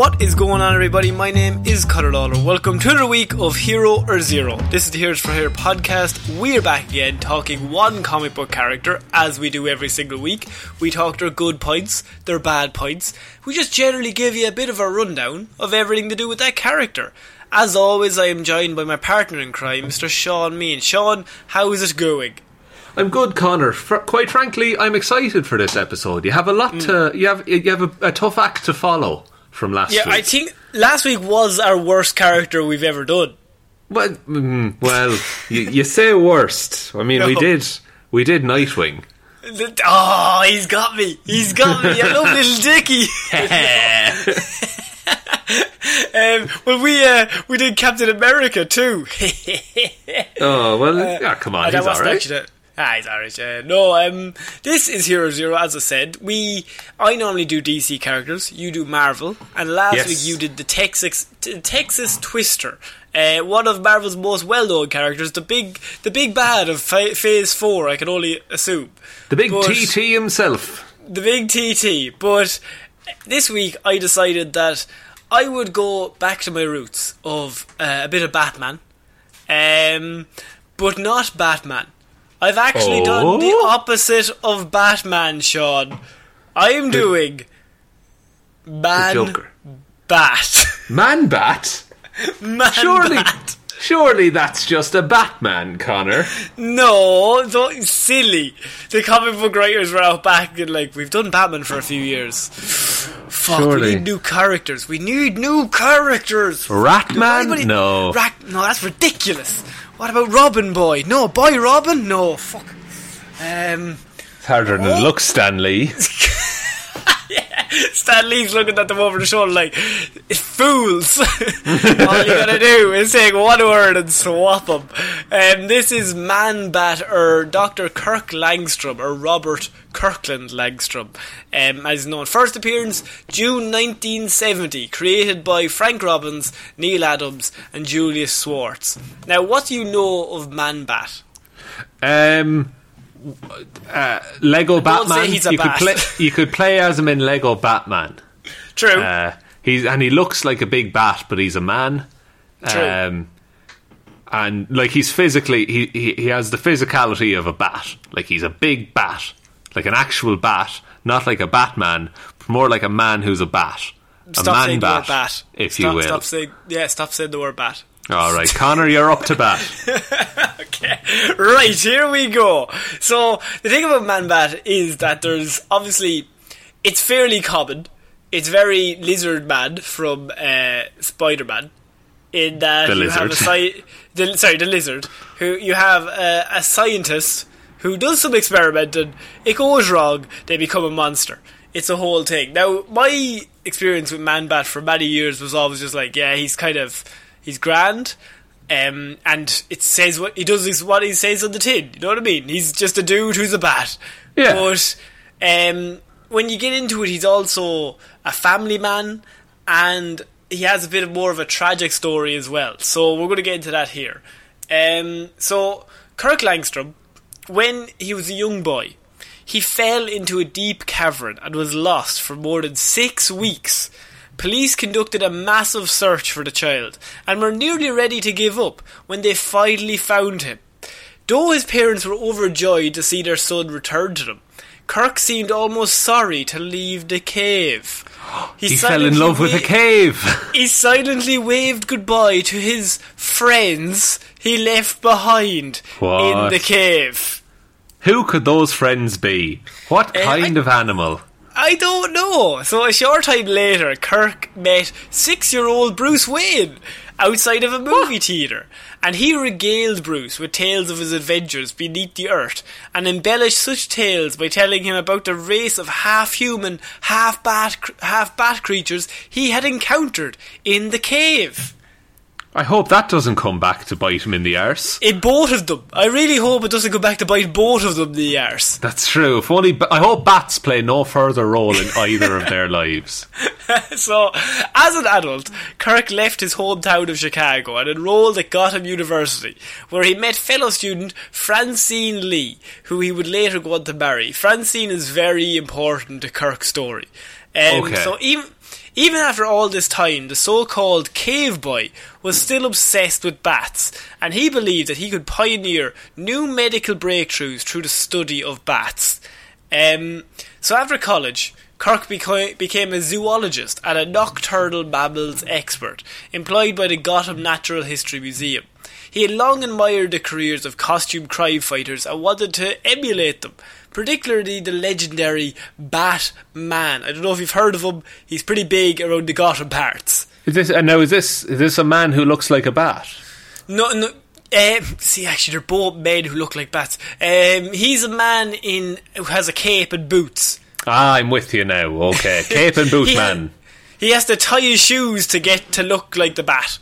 What is going on, everybody? My name is Connor Lawler. Welcome to another week of Hero or Zero. This is the Heroes for Hire podcast. We're back again talking one comic book character, as we do every single week. We talk their good points, their bad points. We just generally give you a bit of a rundown of everything to do with that character. As always, I am joined by my partner in crime, Mr. Shaun Meighan. Shaun, how is it going? I'm good, Connor. Fr- quite frankly, I'm excited for this episode. You have a lot to mm. you have you have a, a tough act to follow from last Yeah, week. I think last week was our worst character we've ever done. well, mm, well, you, you say worst. I mean, we did we did Nightwing. Oh, he's got me. He's got me. I love little Dicky. um, well, we uh, we did Captain America too. Oh well, yeah, come on, he's all actually the- Ah, he's alright. Yeah. No, um, this is Hero Zero. As I said, we I normally do DC characters. You do Marvel, and last Yes. week you did the Texas t- Texas Twister. Uh, one of Marvel's most well-known characters, the big, the big bad of fa- Phase Four. I can only assume The big But- TT himself. the big TT. But this week I decided that I would go back to my roots of uh, a bit of Batman, um, but not Batman. I've actually done the Oh? opposite of Batman, Shaun. I am doing Man Joker. Bat. Man Bat. Man Surely, Bat. surely that's just a Batman, Connor. No, don't silly. The comic book writers were out back and like, we've done Batman for a few years. Fuck, Surely. we need new characters. We need new characters. Ratman? Anybody- No. Rat, no, that's ridiculous. What about Robin Boy? No, Boy Robin? No, fuck. Um, It's harder than it looks, Stan Lee. Stan Lee's looking at them over the shoulder like, fools. All you gotta do is take one word and swap them. Um, this is Man Bat, or Dr. Kirk Langstrom, or Robert Kirkland Langstrom, um, as known. First appearance, June 1970, created by Frank Robbins, Neal Adams, and Julius Schwartz. Now, what do you know of Man Bat? Um, uh, Lego Batman. he's a you bat. could play. You could play as him in Lego Batman. True. Uh, he's and he looks like a big bat, but he's a man. True. Um, and like he's physically, he, he he has the physicality of a bat. Like he's a big bat, like an actual bat, not like a Batman, more like a man who's a bat, a man bat, bat. if stop, you will. Stop saying, yeah, stop saying the word bat. All right, Connor, you're up to bat. Okay, right, here we go. So, the thing about Man Bat is that there's obviously, it's fairly common. It's very Lizard Man from uh, Spider Man. In that The you have a sci- the, sorry, the lizard, who you have a, a scientist who does some experimenting, it goes wrong, they become a monster. It's a whole thing. Now, my experience with Man Bat for many years was always just like, yeah, he's kind of, he's grand, um, and it says what he does is what he says on the tin. You know what I mean? He's just a dude who's a bat. Yeah. But um, when you get into it, he's also a family man, and he has a bit of more of a tragic story as well. So we're going to get into that here. Um, so Kirk Langstrom, when he was a young boy, he fell into a deep cavern and was lost for more than six weeks. Police conducted a massive search for the child and were nearly ready to give up when they finally found him. Though his parents were overjoyed to see their son return to them, Kirk seemed almost sorry to leave the cave. He fell in love with wa- cave. He silently waved goodbye to his friends he left behind in the cave. Who could those friends be? What Uh, kind I- of animal? I don't know. So a short time later, Kirk met six-year-old Bruce Wayne outside of a movie theatre, and he regaled Bruce with tales of his adventures beneath the earth, and embellished such tales by telling him about the race of half-human, half-bat, half-bat creatures he had encountered in the cave. I hope that doesn't come back to bite him in the arse. In both of them, I really hope it doesn't go back to bite both of them in the arse. That's true. If only, I hope bats play no further role in either of their lives. so, as an adult, Kirk left his hometown of Chicago and enrolled at Gotham University, where he met fellow student Francine Lee, who he would later go on to marry. Francine is very important to Kirk's story. Um, Okay. So, even. Even after all this time, the so-called cave boy was still obsessed with bats, and he believed that he could pioneer new medical breakthroughs through the study of bats. Um, so after college, Kirk became a zoologist and a nocturnal mammals expert, employed by the Gotham Natural History Museum. He had long admired the careers of costume crime fighters and wanted to emulate them, particularly the legendary Batman. I don't know if you've heard of him. He's pretty big around the Gotham parts. Is this, and now is this is this a man who looks like a bat? No, no. Um, see, actually, they're both men who look like bats. Um, he's a man in who has a cape and boots. Ah, I'm with you now. Okay, cape and boot He ha- man. He has to tie his shoes to get to look like the bat.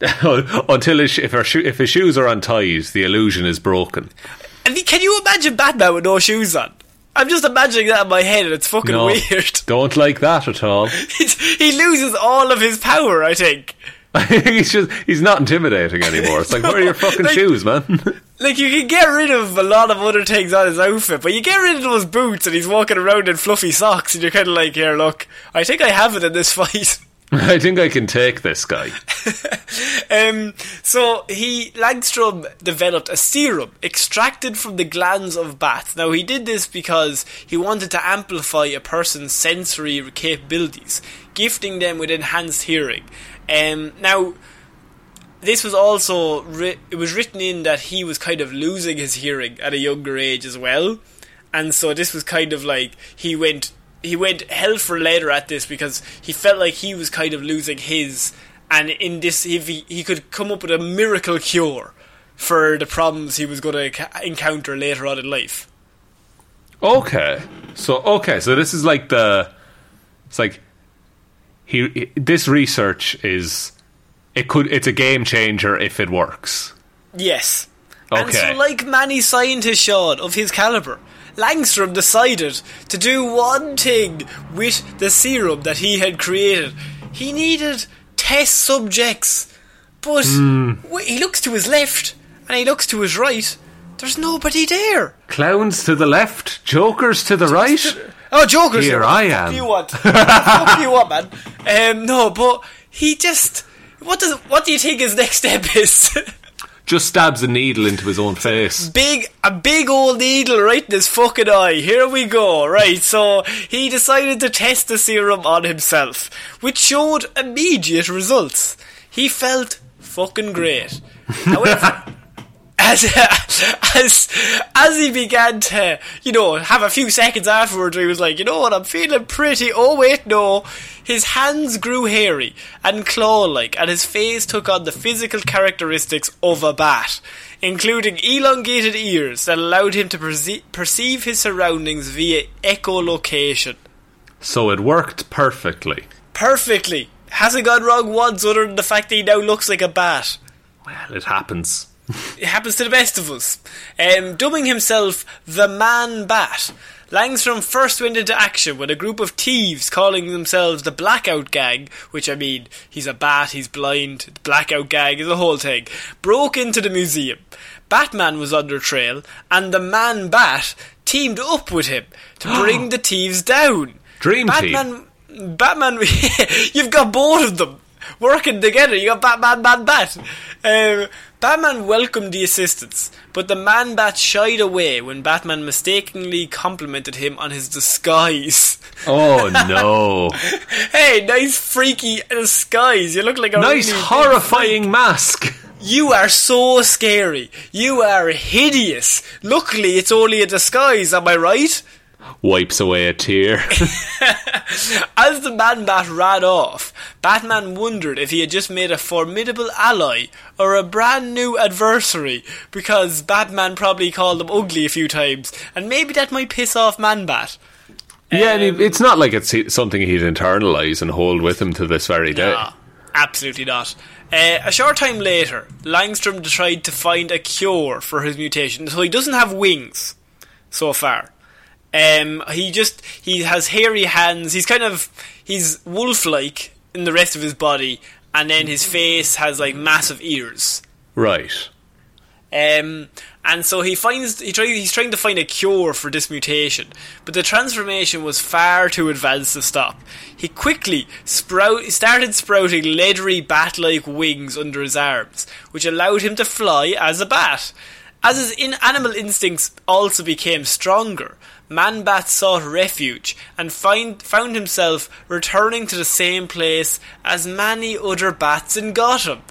Until his, if, her sho- if his shoes are untied, the illusion is broken. I mean, can you imagine Batman with no shoes on? I'm just imagining that in my head, and it's fucking No, weird. don't like that at all. He loses all of his power, I think. I think he's just he's not intimidating anymore. It's like where are your fucking Like- shoes, man? Like, you can get rid of a lot of other things on his outfit, but you get rid of those boots and he's walking around in fluffy socks, and you're kind of like, here, look, I think I have it in this fight. I think I can take this guy. Um, so he Langstrom developed a serum extracted from the glands of bats. Now he did this because he wanted to amplify a person's sensory capabilities, gifting them with enhanced hearing. Um, now this was also ri- it was written in that he was kind of losing his hearing at a younger age as well, and so this was kind of like he went he went hell for leather at this because he felt like he was kind of losing his, and in this if he, he could come up with a miracle cure for the problems he was going to encounter later on in life. Okay, so okay, so this is like the it's like he, this research is it could it's a game changer if it works. Yes. And Okay. so, like many scientists, Shaun, of his caliber, Langstrom decided to do one thing with the serum that he had created. He needed test subjects. But wh- he looks to his left and he looks to his right. There's nobody there. Clowns to the left, jokers to the right. Oh, Joker's Here. I Fuck am. you what? Fuck you what, man? Um, no, but he just. What does? What do you think his next step is? Just stabs a needle into his own face. big a big old needle right in his fucking eye. Here we go. Right, so he decided to test the serum on himself, which showed immediate results. He felt fucking great. However, as as as he began to, you know, have a few seconds afterwards, he was like, you know what, I'm feeling pretty. Oh wait, no. His hands grew hairy and claw-like, and his face took on the physical characteristics of a bat, including elongated ears that allowed him to perce- perceive his surroundings via echolocation. So it worked perfectly. Perfectly. Hasn't gone wrong once, other than the fact that he now looks like a bat. Well, it happens. It happens to the best of us. Um, dubbing himself the Man Bat, Langstrom first went into action when a group of thieves calling themselves the Blackout Gang, which I mean, he's a bat, he's blind, the Blackout Gang is a whole thing, broke into the museum. Batman was under trail, and the Man Bat teamed up with him to bring the thieves down. Dream Batman, Batman, you've got both of them. Working together. You got Batman, Man Bat. Um, Batman welcomed the assistance, but the Man Bat shied away when Batman mistakenly complimented him on his disguise. Oh no! hey, nice freaky disguise. You look like a nice really horrifying mask. You are so scary. You are hideous. Luckily, it's only a disguise, am I right? Wipes away a tear. As the Man Bat ran off, Batman wondered if he had just made a formidable ally or a brand new adversary because Batman probably called him ugly a few times, and maybe that might piss off Man Bat. yeah, and it's not like it's something he'd internalise and hold with him to this very day. Absolutely not. Uh, a short time later, Langstrom tried to find a cure for his mutation, so he doesn't have wings so far. Um, he just he has hairy hands. He's kind of he's wolf-like in the rest of his body, and then his face has like massive ears. Right. Um, and so he finds he try, he's trying to find a cure for this mutation, but the transformation was far too advanced to stop. He quickly sprout started sprouting leathery bat-like wings under his arms, which allowed him to fly as a bat. As his in animal instincts also became stronger, Man Bat sought refuge and find, found himself returning to the same place as many other bats in Gotham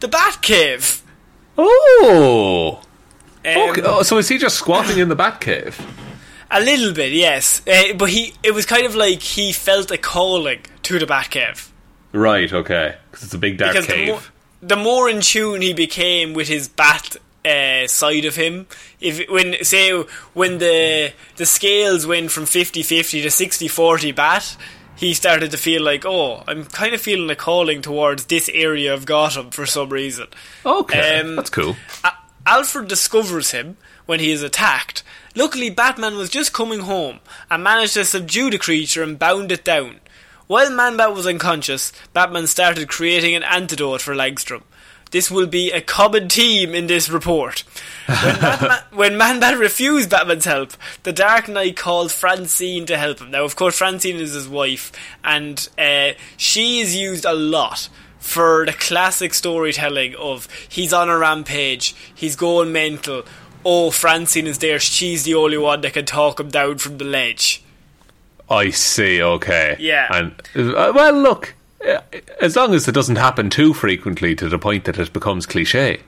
the Batcave. Oh. Um, okay. Oh, so is he just squatting in the Batcave? A little bit, yes. Uh, but he, it was kind of like he felt a calling to the Batcave. Right. Okay. Because it's a big dark Because the cave. more, the more in tune he became with his bat uh, side of him, if when say when the the scales went from 50-50 to 60-40 bat, he started to feel like, oh, I'm kind of feeling a calling towards this area of Gotham for some reason. okay. Um, That's cool. Alfred discovers him when he is attacked. Luckily, Batman was just coming home and managed to subdue the creature and bound it down. While Man-Bat was unconscious, Batman started creating an antidote for Langstrom. This will be a common theme in this report. When, Batman, when Man-Bat refused Batman's help, the Dark Knight called Francine to help him. Now, of course, Francine is his wife, and uh, she is used a lot for the classic storytelling of he's on a rampage, he's going mental. Oh, Francine is there. She's the only one that can talk him down from the ledge. I see. Okay. Yeah. And uh, well, look. As long as it doesn't happen too frequently to the point that it becomes cliche.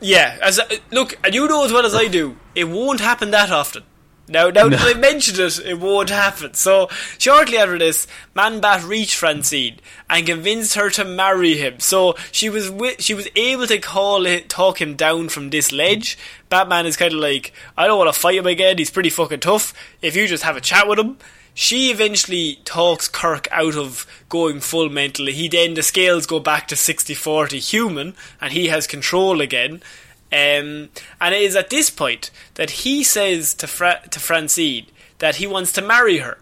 Yeah, as uh, look, and you know as well as I do, it won't happen that often. Now, now that I mentioned it, it won't happen. So, shortly after this, Man-Bat reached Francine and convinced her to marry him. So she was wi- she was able to call it, talk him down from this ledge. Batman is kind of like, I don't want to fight him again. He's pretty fucking tough. If you just have a chat with him. She eventually talks Kirk out of going full mental. He then, the scales go back to 60-40 human, and he has control again. Um, and it is at this point that he says to Fra- to Francine that he wants to marry her,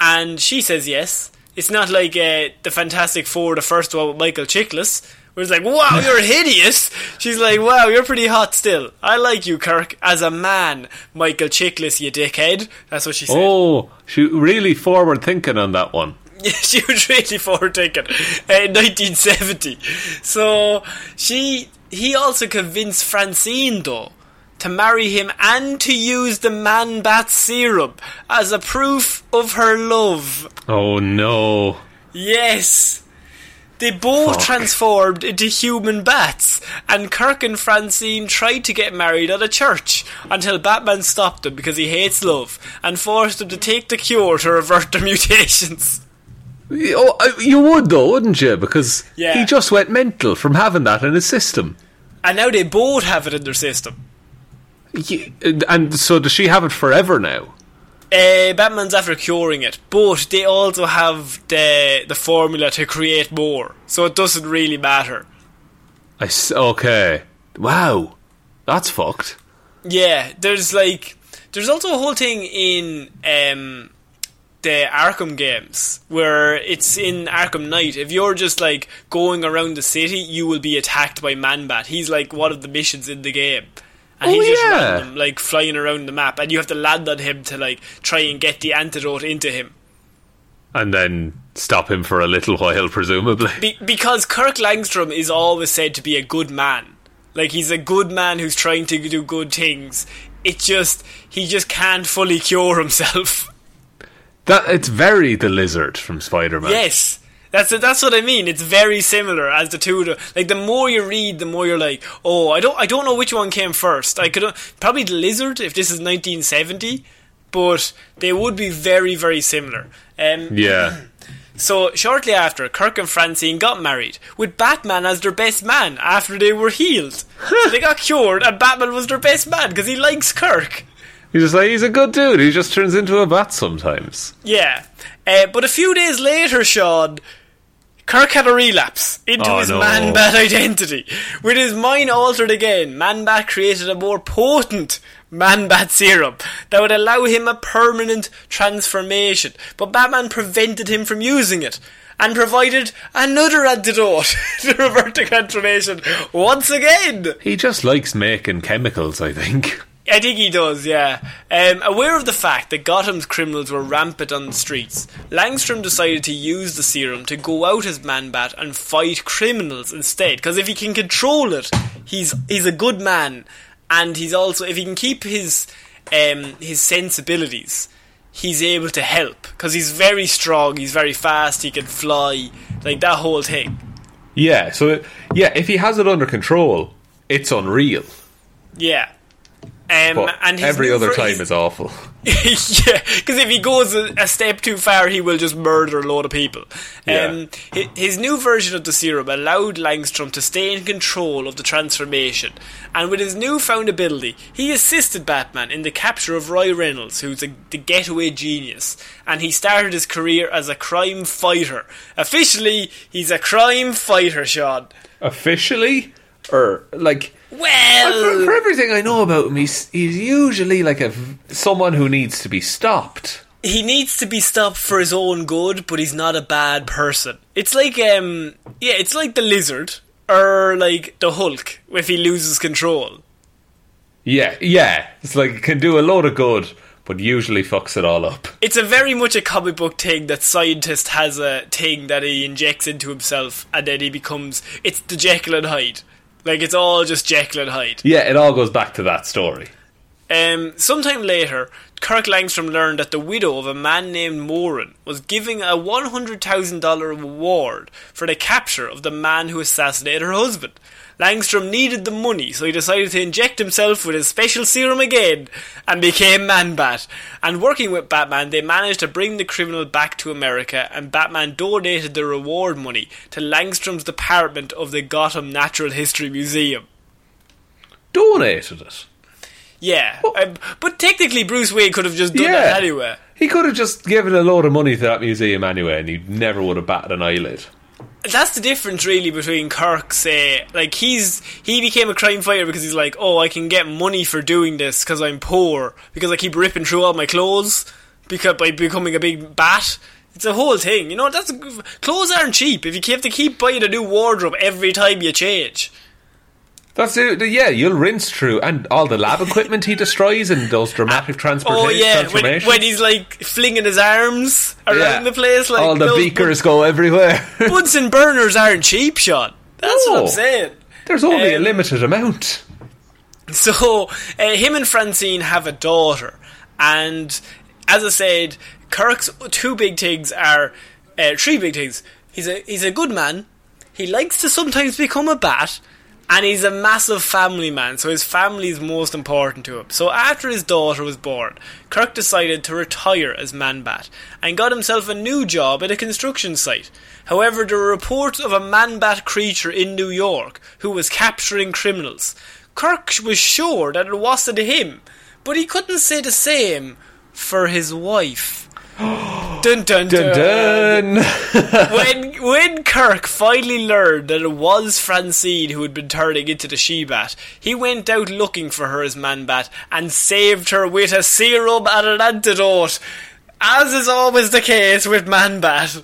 and she says yes. It's not like uh, the Fantastic Four, the first one with Michael Chiklis, where it's like, "Wow, you're hideous." She's like, "Wow, you're pretty hot still. I like you, Kirk, as a man, Michael Chiklis, you dickhead." That's what she said. Oh, she really forward thinking on that one. Yeah, she was really forward thinking. Uh, in 1970. So she he also convinced Francine though to marry him and to use the man bat serum as a proof of her love. Oh no. Yes. They both Fuck. transformed into human bats, and Kirk and Francine tried to get married at a church until Batman stopped them because he hates love and forced them to take the cure to revert their mutations. Oh, uh, you would though, wouldn't you? Because Yeah. he just went mental from having that in his system. And now they both have it in their system. Ye- And so does she have it forever now? Uh, Batman's after curing it, but they also have the the formula to create more, so it doesn't really matter. I s- okay. Wow, that's fucked. Yeah, there's like there's also a whole thing in um, the Arkham games where it's in Arkham Knight. If you're just like going around the city, you will be attacked by Man-Bat. He's like one of the missions in the game. And Oh, he's just yeah. random, like flying around the map, and you have to land on him to like try and get the antidote into him. And then Stop him for a little while, presumably. Be- because Kirk Langstrom is always said to be a good man. Like he's a good man who's trying to do good things. It just he just can't fully cure himself. That it's very the lizard from Spider-Man. yes. That's that's what I mean. It's very similar as the two. of the- Like the more you read, the more you're like, oh, I don't I don't know which one came first. I could probably the lizard if this is 1970, but they would be very very similar. Um, Yeah. So shortly after, Kirk and Francine got married, with Batman as their best man after they were healed. so they got cured, and Batman was their best man because he likes Kirk. He's just like he's a good dude. He just turns into a bat sometimes. Yeah, uh, but a few days later, Shaun, Kirk had a relapse into Oh, his no. Man Bat identity. With his mind altered again, Man Bat created a more potent Man Bat serum that would allow him a permanent transformation. But Batman prevented him from using it and provided another antidote to revert the transformation once again. He just likes making chemicals, I think. I think he does, yeah. Um, aware of the fact that Gotham's criminals were rampant on the streets, Langstrom decided to use the serum to go out as Man-Bat and fight criminals instead. Because if he can control it, he's he's a good man, and he's also if he can keep his um, his sensibilities, he's able to help. Because he's very strong, he's very fast, he can fly, like that whole thing. Yeah. So yeah, if he has it under control, it's unreal. Yeah. Um, But and his every other ver- time his- is awful. yeah, because if he goes a, a step too far, he will just murder a lot of people. Yeah. Um, his, his new version of the serum allowed Langstrom to stay in control of the transformation, and with his newfound ability, he assisted Batman in the capture of Roy Reynolds, who's a, the getaway genius, and he started his career as a crime fighter. Officially, he's a crime fighter, Shaun. Officially, or like Well, for, for everything I know about him, he's he's usually like a someone who needs to be stopped. he needs to be stopped for his own good, but he's not a bad person. It's like um yeah, it's like the lizard or like the Hulk if he loses control. Yeah, yeah. It's like it can do a load of good, but usually fucks it all up. It's a very much a comic book thing that scientist has a thing that he injects into himself and then he becomes it's the Jekyll and Hyde. Like it's all just Jekyll and Hyde. Yeah, it all goes back to that story. Um, sometime later, Kirk Langstrom learned that the widow of a man named Moran was giving a $100,000 reward for the capture of the man who assassinated her husband. Langstrom needed the money, so he decided to inject himself with his special serum again and became Man-Bat. And working with Batman, they managed to bring the criminal back to America, and Batman donated the reward money to Langstrom's department of the Gotham Natural History Museum. Donated it. Yeah, um, but technically Bruce Wayne could have just done that anyway. He could have just given a load of money to that museum anyway, and he never would have batted an eyelid. That's the difference, really, between Kirk. Say, uh, like he's he became a crime fighter because he's like, oh, I can get money for doing this because I'm poor because I keep ripping through all my clothes because by becoming a big bat. It's a whole thing, you know. That's clothes aren't cheap. If you have to keep buying a new wardrobe every time you change, That's it. Yeah, you'll rinse through, and all the lab equipment he destroys in those dramatic transportation oh yeah, when, when he's like flinging his arms around Yeah. the place, like all the beakers go everywhere. Bunsen burners aren't cheap, Shaun. That's what I'm saying. There's only a Um, limited amount. So, uh, him and Francine have a daughter, and as I said, Kirk's two big things are uh, three big things. He's a he's a good man. He likes to sometimes become a bat, and he's a massive family man. So his family is most important to him. So after his daughter was born, Kirk decided to retire as Man Bat and got himself a new job at a construction site. However, there were reports of a Man Bat creature in New York who was capturing criminals. Kirk was sure that it wasn't him, but he couldn't say the same for his wife. dun dun dun. Dun dun. when when Kirk finally learned that it was Francine who had been turning into the she-bat, he went out looking for her as Man-Bat and saved her with a serum and an antidote, as is always the case with Man-Bat.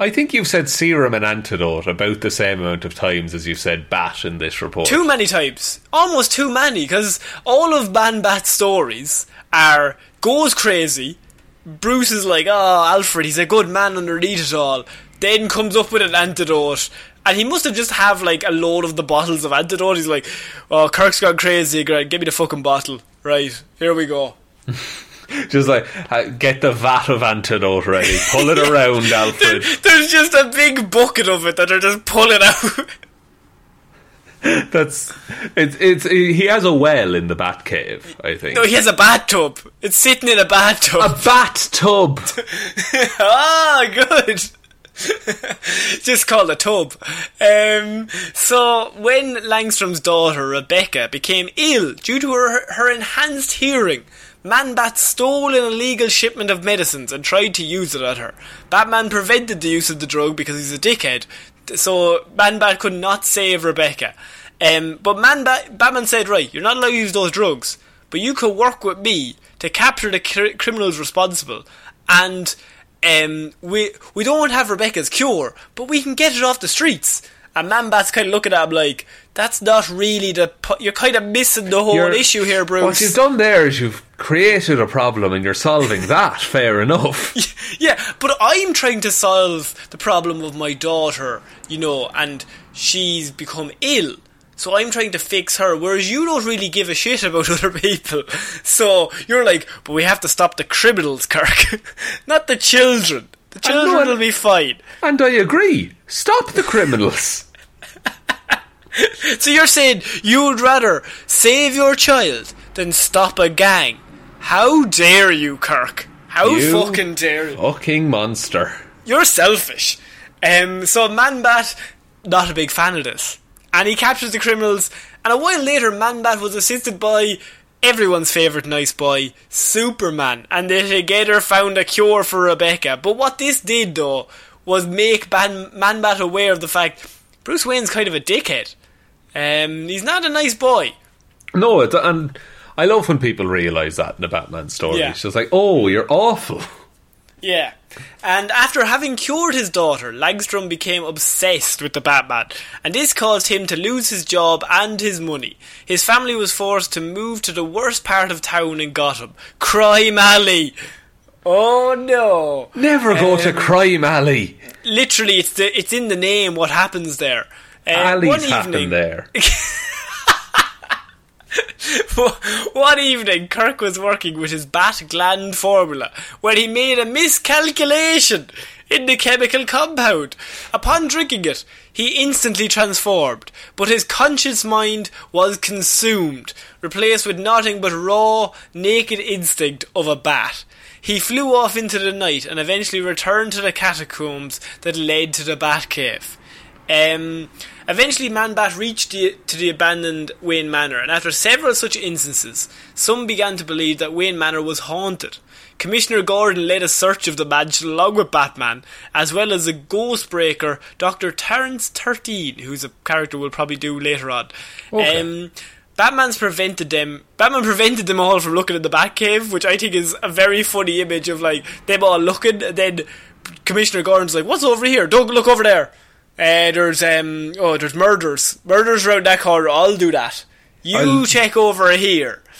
I think you've said serum and antidote about the same amount of times as you've said bat in this report. Too many times. Almost too many, because all of Man Bat's stories are goes crazy, Bruce is like, oh, Alfred, he's a good man underneath it all. Then comes up with an antidote. And he must have just have like a load of the bottles of antidote. He's like, oh, Kirk's gone crazy. Great, give me the fucking bottle. Right, here we go. Just like uh, get the vat of antidote ready, pull it around, Alfred. There's just a big bucket of it that they're just pulling out. That's it's it's he has a well in the bat cave, I think. no, he has a bathtub. It's sitting in a bathtub. a bat tub. ah, good. Just called a tub. Um, so, when Langstrom's daughter, Rebecca, became ill due to her, her enhanced hearing, Man-Bat stole an illegal shipment of medicines and tried to use it at her. Batman prevented the use of the drug because he's a dickhead, so Man-Bat could not save Rebecca. Um, but Man-Bat, Batman said, right, you're not allowed to use those drugs, but you could work with me to capture the cr- criminals responsible, and um, we we don't have Rebecca's cure, but we can get it off the streets. And Man-Bat's kind of looking at him like, that's not really the. You're kind of missing the whole You're- issue here, Bruce. What you've done there is you've created a problem and you're solving that. Fair enough. yeah, but I'm trying to solve the problem of my daughter, you know, and she's become ill. So I'm trying to fix her, whereas you don't really give a shit about other people. So you're like, but we have to stop the criminals, Kirk. Not the children. The children will be fine. And I agree. Stop the criminals. So you're saying you would rather save your child than stop a gang? How dare you, Kirk? How You fucking dare you? Fucking monster. You're selfish. Um, so Man-Bat, not a big fan of this. And he captures the criminals, and a while later Man-Bat was assisted by everyone's favourite nice boy, Superman, and they together found a cure for Rebecca. But what this did, though, was make Ban- Man-Bat aware of the fact Bruce Wayne's kind of a dickhead. Um, he's not a nice boy. No, and I love when people realise that in a Batman story. Yeah. It's just like, oh, you're awful. Yeah. And after having cured his daughter, Langstrom became obsessed with the Batman, and this caused him to lose his job and his money. His family was forced to move to the worst part of town in Gotham, Crime Alley. Oh no! Never go to Crime Alley. Literally, it's the, it's in the name what happens there. Uh, Alleys happen evening, there. One evening, Kirk was working with his bat gland formula when he made a miscalculation in the chemical compound. Upon drinking it, he instantly transformed, but his conscious mind was consumed, replaced with nothing but raw, naked instinct of a bat. He flew off into the night and eventually returned to the catacombs that led to the Batcave. Um, eventually, Man-Bat reached the, to the abandoned Wayne Manor, and after several such instances, some began to believe that Wayne Manor was haunted. Commissioner Gordon led a search of the mansion along with Batman, as well as a ghostbreaker, Dr. Terence 13, who's a character we'll probably do later on. Okay. Um, Batman's prevented them. Batman prevented them all from looking at the Batcave, which I think is a very funny image of like them all looking, and then Commissioner Gordon's like, "What's over here? Don't look over there." Uh, there's um oh there's murders, murders around that corner. I'll do that. You I'll- check over here.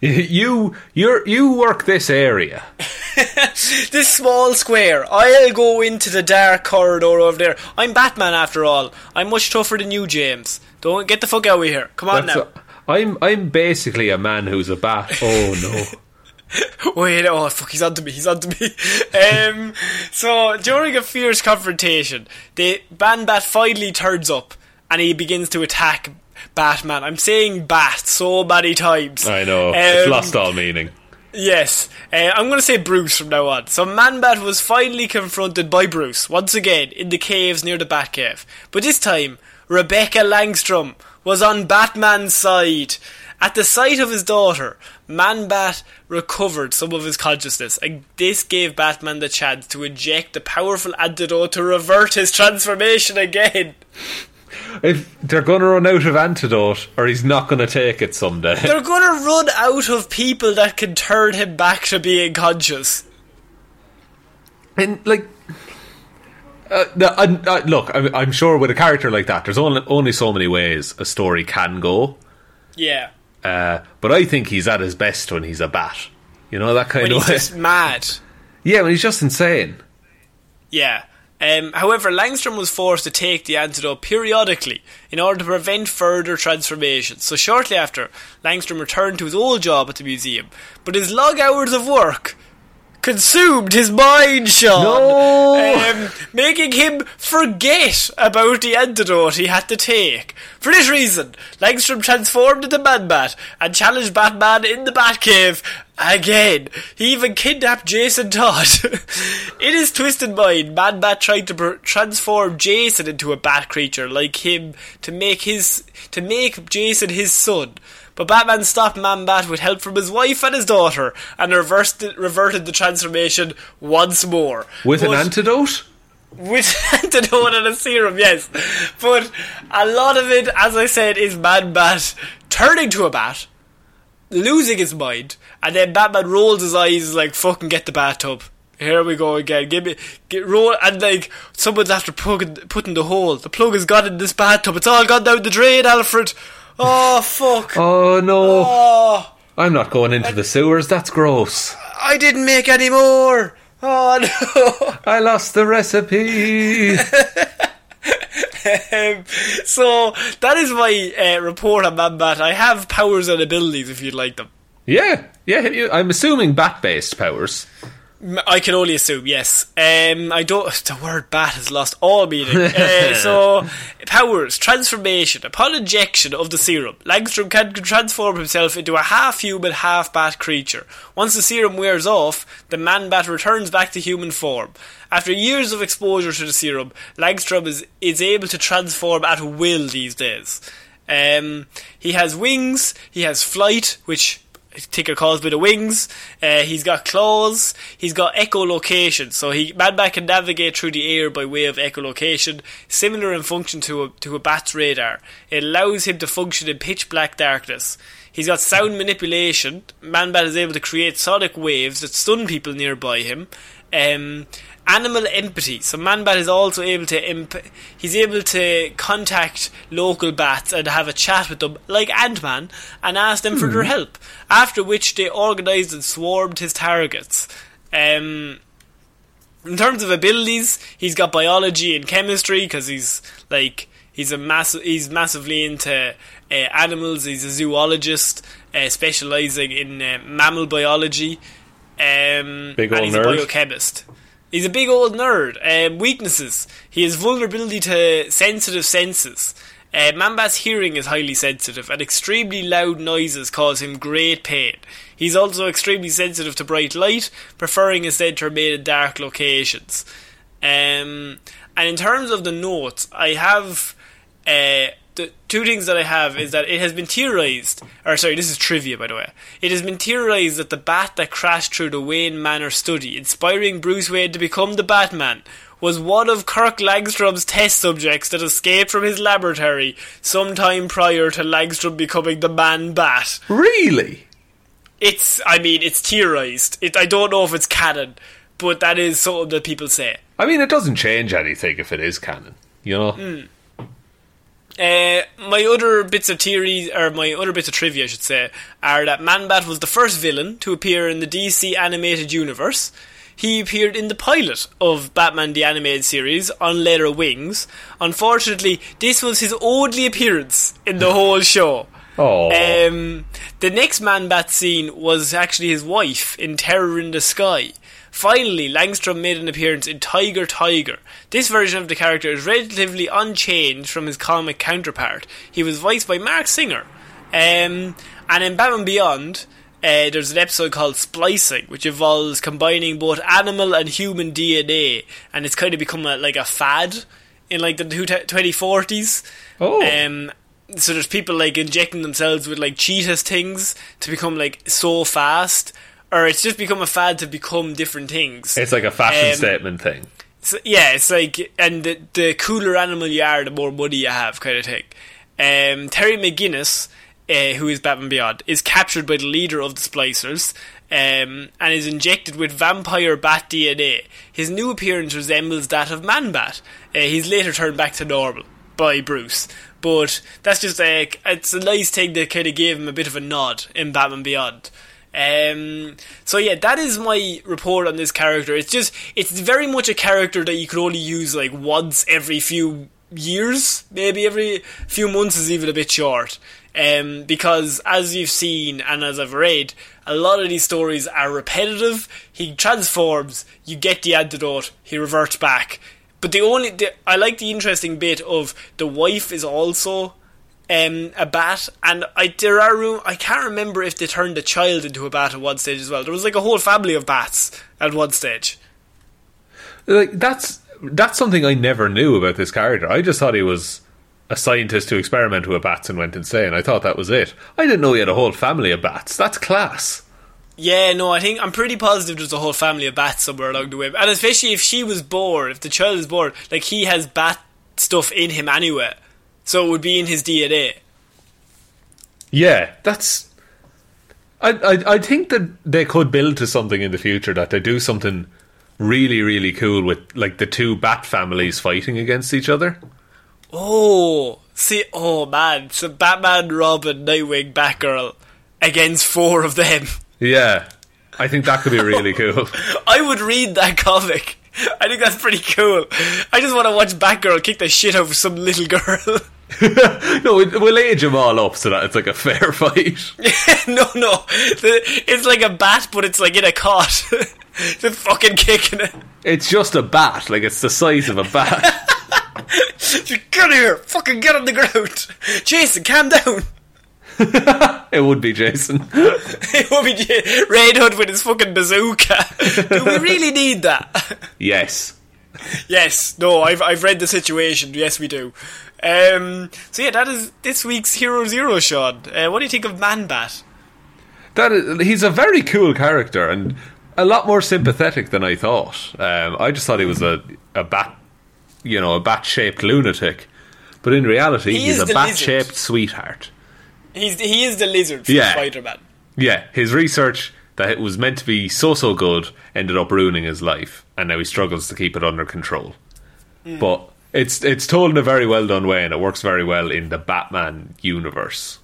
You you you work this area. This small square. I'll go into the dark corridor over there. I'm Batman after all. I'm much tougher than you, James. Don't get the fuck out of here. Come on That's now. I'm I'm basically a man who's a bat. Oh no. Wait, oh fuck, he's onto me, he's onto me. um, so, during a fierce confrontation, the Bat finally turns up and he begins to attack Batman. I'm saying Bat so many times. I know. it's Um, lost all meaning. Yes, uh, I'm going to say Bruce from now on. So Man-Bat was finally confronted by Bruce, once again, in the caves near the Batcave. But this time, Rebecca Langstrom was on Batman's side. At the sight of his daughter, Man-Bat recovered some of his consciousness, and this gave Batman the chance to inject the powerful antidote to revert his transformation again. If they're gonna run out of antidote, or he's not gonna take it someday. They're going to run out of people that can turn him back to being conscious. And like, uh, uh, look, I'm, I'm sure with a character like that, there's only only so many ways a story can go. Yeah. Uh, but I think he's at his best when he's a bat. You know that kind When of he's way. just mad. Yeah, well, he's just insane. Yeah. Um, however, Langstrom was forced to take the antidote periodically in order to prevent further transformations. So shortly after, Langstrom returned to his old job at the museum, but his log hours of work consumed his mind, Shaun. No! Um, making him forget about the antidote he had to take. For this reason, Langstrom transformed into Man-Bat and challenged Batman in the Batcave again. He even kidnapped Jason Todd. in his twisted mind, Man-Bat tried to pr- transform Jason into a bat creature like him to make his to make Jason his son. But Batman stopped Man-Bat with help from his wife and his daughter and reversed it, reverted the transformation once more. With an But- antidote? with antidote and a serum, yes. But a lot of it, as I said, is Man Bat turning to a bat, losing his mind, and then Batman rolls his eyes like fucking get the bathtub. Here we go again. Give me get roll and like someone's after plugging, putting the hole. The plug has gone in this bathtub. It's all gone down the drain, Alfred. Oh fuck. Oh no. Oh, I'm not going into the sewers, that's gross. I didn't make any more. Oh no. I lost the recipe. Um, so that is my uh, report on Man-Bat. I have powers and abilities if you'd like them. yeah, yeah, I'm assuming bat based powers. I can only assume, yes. Um, I don't. The word "bat" has lost all meaning. uh, so, powers, transformation. Upon injection of the serum, Langstrom can transform himself into a half-human, half-bat creature. Once the serum wears off, the man-bat returns back to human form. After years of exposure to the serum, Langstrom is is able to transform at will these days. Um, he has wings. He has flight, which Ticker calls with the wings. Uh, he's got claws. He's got echolocation, so he Man-Bat can navigate through the air by way of echolocation, similar in function to a, to a bat's radar. It allows him to function in pitch black darkness. He's got sound manipulation. Man-Bat is able to create sonic waves that stun people nearby him. Um, animal empathy. So Man-Bat is also able to imp- he's able to contact local bats and have a chat with them, like Ant-Man, and ask them for their help. After which they organised and swarmed his targets. Um, in terms of abilities, he's got biology and chemistry because he's like he's a massive he's massively into uh, animals. He's a zoologist, uh, specialising in uh, mammal biology. Um, Big and old he's nerd. a biochemist. He's a big old nerd. Um, weaknesses: he has vulnerability to sensitive senses. Uh, Man-Bat's hearing is highly sensitive, and extremely loud noises cause him great pain. He's also extremely sensitive to bright light, preferring instead to remain in dark locations. Um, and in terms of the notes, I have uh, two things that I have is that it has been theorized, or sorry, this is trivia by the way. It has been theorized that the bat that crashed through the Wayne Manor study, inspiring Bruce Wayne to become the Batman, was one of Kirk Langstrom's test subjects that escaped from his laboratory sometime prior to Langstrom becoming the Man Bat. Really? It's, I mean, it's theorized. It, I don't know if it's canon, but that is something that people say. I mean, it doesn't change anything if it is canon. You know? Hmm. Uh, my other bits of theory, or my other bits of trivia, I should say, are that Man-Bat was the first villain to appear in the DC animated universe. He appeared in the pilot of Batman the Animated Series on Leather Wings. Unfortunately, this was his only appearance in the whole show. Oh. Um, the next Man Bat scene was actually his wife in Terror in the Sky. Finally, Langstrom made an appearance in Tiger Tiger. This version of the character is relatively unchanged from his comic counterpart. He was voiced by Marc Singer. Um, and in Batman Beyond, uh, there's an episode called Splicing, which involves combining both animal and human DNA, and it's kind of become a, like a fad in like the 2040s. Oh. Um, so there's people like injecting themselves with like cheetahs things to become like so fast, or it's just become a fad to become different things. it's like a fashion Um, statement thing. So, yeah, it's like, and the, the cooler animal you are, the more money you have, kind of thing. Um, Terry McGinnis, uh, who is Batman Beyond, is captured by the leader of the Splicers um, and is injected with vampire bat DNA. His new appearance resembles that of Man Bat. Uh, he's later turned back to normal by Bruce. But that's just a, it's a nice thing that kind of gave him a bit of a nod in Batman Beyond. Um, so yeah, that is my report on this character. It's just it's very much a character that you could only use like once every few years, maybe every few months is even a bit short. Um, because as you've seen and as I've read, a lot of these stories are repetitive. He transforms, you get the antidote, he reverts back. But the only the, I like the interesting bit of the wife is also um, a bat, and I there are room. I can't remember if they turned the child into a bat at one stage as well. There was like a whole family of bats at one stage. Like that's that's something I never knew about this character. I just thought he was a scientist who experimented with bats and went insane. I thought that was it. I didn't know he had a whole family of bats. That's class. Yeah, no, I think I'm pretty positive there's a whole family of bats somewhere along the way, and especially if she was bored, if the child is bored, like he has bat stuff in him anyway, so it would be in his DNA. Yeah, that's. I, I I think that they could build to something in the future that they do something really really cool with like the two bat families fighting against each other. Oh, see, oh man, so Batman, Robin, Nightwing, Batgirl against four of them. Yeah, I think that could be really cool. I would read that comic. I think that's pretty cool. I just want to watch Batgirl kick the shit out of some little girl. no, we- we'll age them all up so that it's like a fair fight. no, no, The- it's like a bat, but it's like in a cot. Just fucking kicking it. It's just a bat, like it's the size of a bat. Get here, fucking get on the ground. Jason, calm down. it would be Jason. It will be J- Red Hood with his fucking bazooka. Do we really need that? Yes. Yes, no, I've I've read the situation. Yes, we do. Um, so yeah, that is this week's Hero Zero, Shaun. Uh, what do you think of Man Bat? That is, he's a very cool character and a lot more sympathetic than I thought. Um, I just thought he was a a bat, you know, a bat shaped lunatic, but in reality, He he's a bat shaped sweetheart. He's he is the lizard from Yeah. Spider Man. Yeah, his research that it was meant to be so so good ended up ruining his life, and now he struggles to keep it under control. Hmm. But it's it's told in a very well done way, and it works very well in the Batman universe.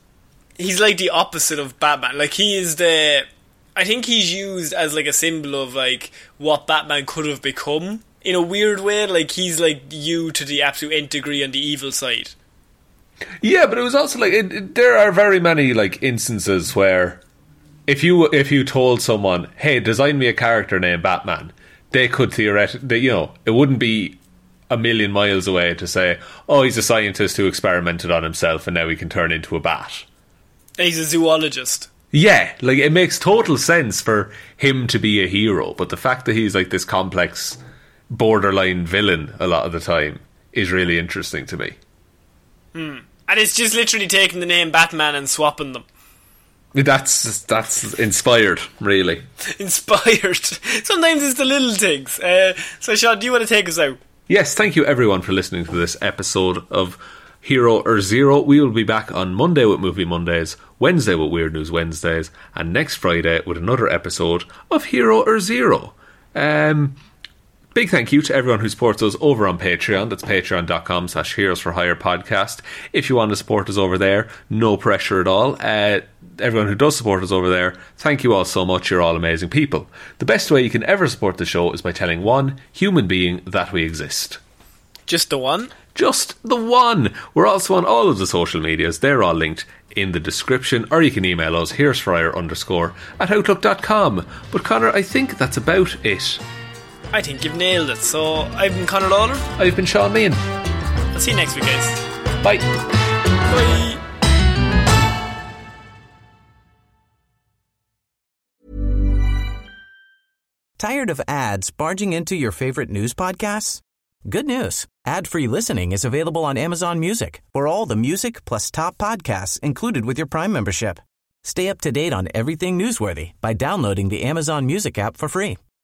He's like the opposite of Batman. Like he is the. I think he's used as like a symbol of like what Batman could have become in a weird way. Like he's like you to the absolute nth degree on the evil side. Yeah, but it was also like it, it- there are very many like instances where if you if you told someone, "Hey, design me a character named Batman," they could theoretically, you know, it wouldn't be a million miles away to say, "Oh, he's a scientist who experimented on himself and now he can turn into a bat." He's a zoologist. Yeah, like it makes total sense for him to be a hero, but the fact that he's like this complex borderline villain a lot of the time is really interesting to me. Hmm. And it's just literally taking the name Batman and swapping them. That's that's inspired, really. Inspired. Sometimes it's the little things. Uh, so, Shaun, do you want to take us out? Yes, thank you everyone for listening to this episode of Hero or Zero. We will be back on Monday with Movie Mondays, Wednesday with Weird News Wednesdays, and next Friday with another episode of Hero or Zero. Um, big thank you to everyone who supports us over on Patreon. That's patreon.com slash heroes for hire podcast. If you want to support us over there, no pressure at all. Uh, everyone who does support us over there, thank you all so much. You're all amazing people. The best way you can ever support the show is by telling one human being that we exist. Just the one? Just the one. We're also on all of the social medias. They're all linked in the description, or you can email us, heroes for hire underscore at outlook.com. But Connor, I think that's about it. I think you've nailed it. So, I've been Connor Lawler. I've been Shaun Meighan. I'll see you next week, guys. Bye. Bye. Tired of ads barging into your favorite news podcasts? Good news. Ad-free listening is available on Amazon Music for all the music plus top podcasts included with your Prime membership. Stay up to date on everything newsworthy by downloading the Amazon Music app for free